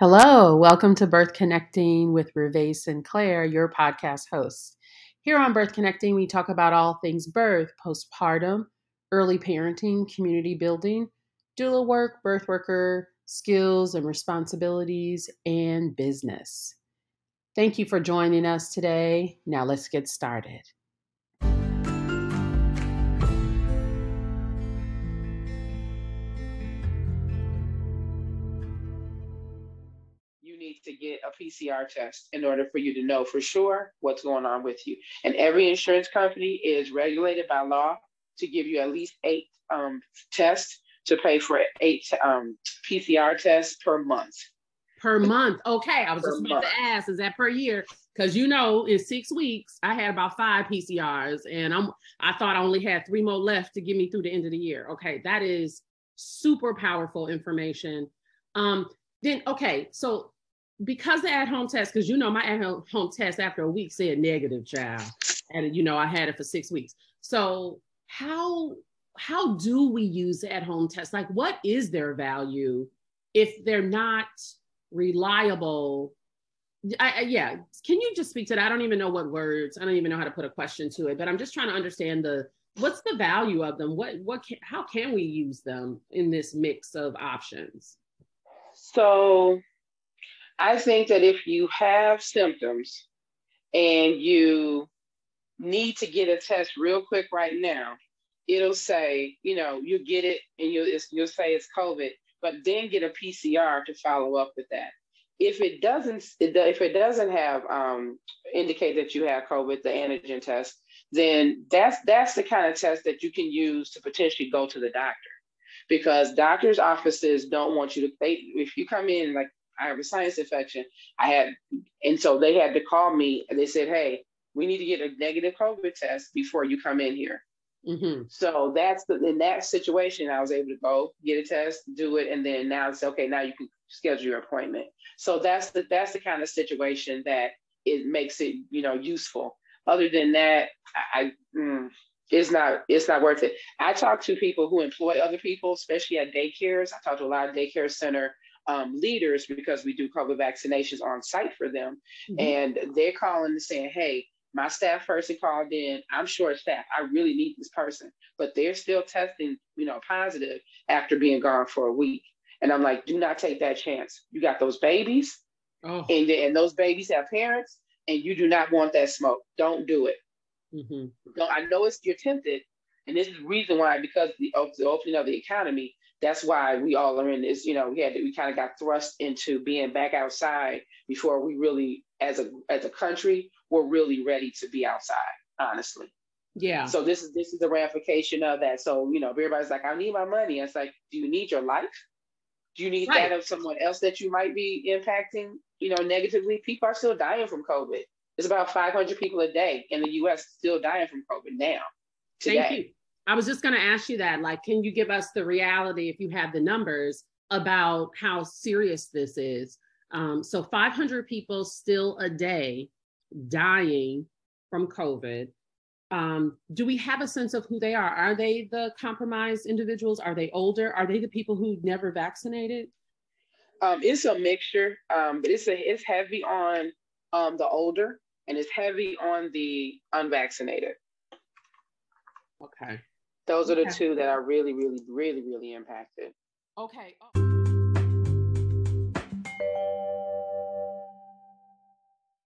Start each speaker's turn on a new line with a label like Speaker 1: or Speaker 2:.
Speaker 1: Hello, welcome to Birth Connecting with Ravae Sinclair, your podcast host. Here on Birth Connecting, we talk about all things birth, postpartum, early parenting, community building, doula work, birth worker, skills and responsibilities, and business. Thank you for joining us today. Now let's get started.
Speaker 2: Get a PCR test in order for you to know for sure what's going on with you. And every insurance company is regulated by law to give you at least eight um, tests to pay for eight um, PCR tests per month.
Speaker 1: Per month. Okay. I was per just about month. to ask, is that per year? Because you know, in six weeks, I had about five PCRs and I'm I thought I only had three more left to get me through the end of the year. Okay, that is super powerful information. Um, then okay, so because the at home test, because you know my at home test after a week said negative, child, and you know I had it for six weeks. So how how do we use the at home tests? Like, what is their value if they're not reliable? I, I, yeah, can you just speak to that? I don't even know what words. I don't even know how to put a question to it, but I'm just trying to understand the what's the value of them. What what can, how can we use them in this mix of options?
Speaker 2: So I think that if you have symptoms and you need to get a test real quick right now, it'll say, you know, you get it and you'll, you'll say it's COVID, but then get a PCR to follow up with that. If it doesn't, if it doesn't have um, indicate that you have COVID, the antigen test, then that's that's the kind of test that you can use to potentially go to the doctor, because doctors' offices don't want you to. They, if you come in like I have a sinus infection. I had, and so they had to call me and they said, hey, we need to get a negative COVID test before you come in here. Mm-hmm. So that's the, in that situation, I was able to go get a test, do it, and then now it's okay. Now you can schedule your appointment. So that's the that's the kind of situation that it makes it you know useful. Other than that, I, I mm, it's not it's not worth it. I talk to people who employ other people, especially at daycares. I talk to a lot of daycare center um, leaders because we do COVID vaccinations on site for them. Mm-hmm. And they're calling and saying, hey, my staff person called in. I'm short staff. I really need this person, but they're still testing, you know, positive after being gone for a week. And I'm like, do not take that chance. You got those babies, oh. and, and those babies have parents, and you do not want that smoke. Don't do it. Mm-hmm. I know it's you're tempted, and this is the reason why because the, the opening of the economy, that's why we all are in this. You know, we had we kind of got thrust into being back outside before we really, as a as a country, were really ready to be outside. Honestly.
Speaker 1: Yeah.
Speaker 2: So this is this is the ramification of that. So you know, everybody's like, I need my money. It's like, do you need your life? Do you need right. that of someone else that you might be impacting? You know, negatively. People are still dying from COVID. It's about 500 people a day in the U.S. still dying from COVID now. Today.
Speaker 1: I was just going to ask you that. Like, can you give us the reality, if you have the numbers, about how serious this is? Um, so, 500 people still a day dying from COVID. Um, do we have a sense of who they are? Are they the compromised individuals? Are they older? Are they the people who never vaccinated?
Speaker 2: Um, it's a mixture, um, but it's a it's heavy on um, the older and it's heavy on the unvaccinated.
Speaker 1: Okay.
Speaker 2: Those are the two that are really, really, really, really impacted.
Speaker 1: Okay. Oh.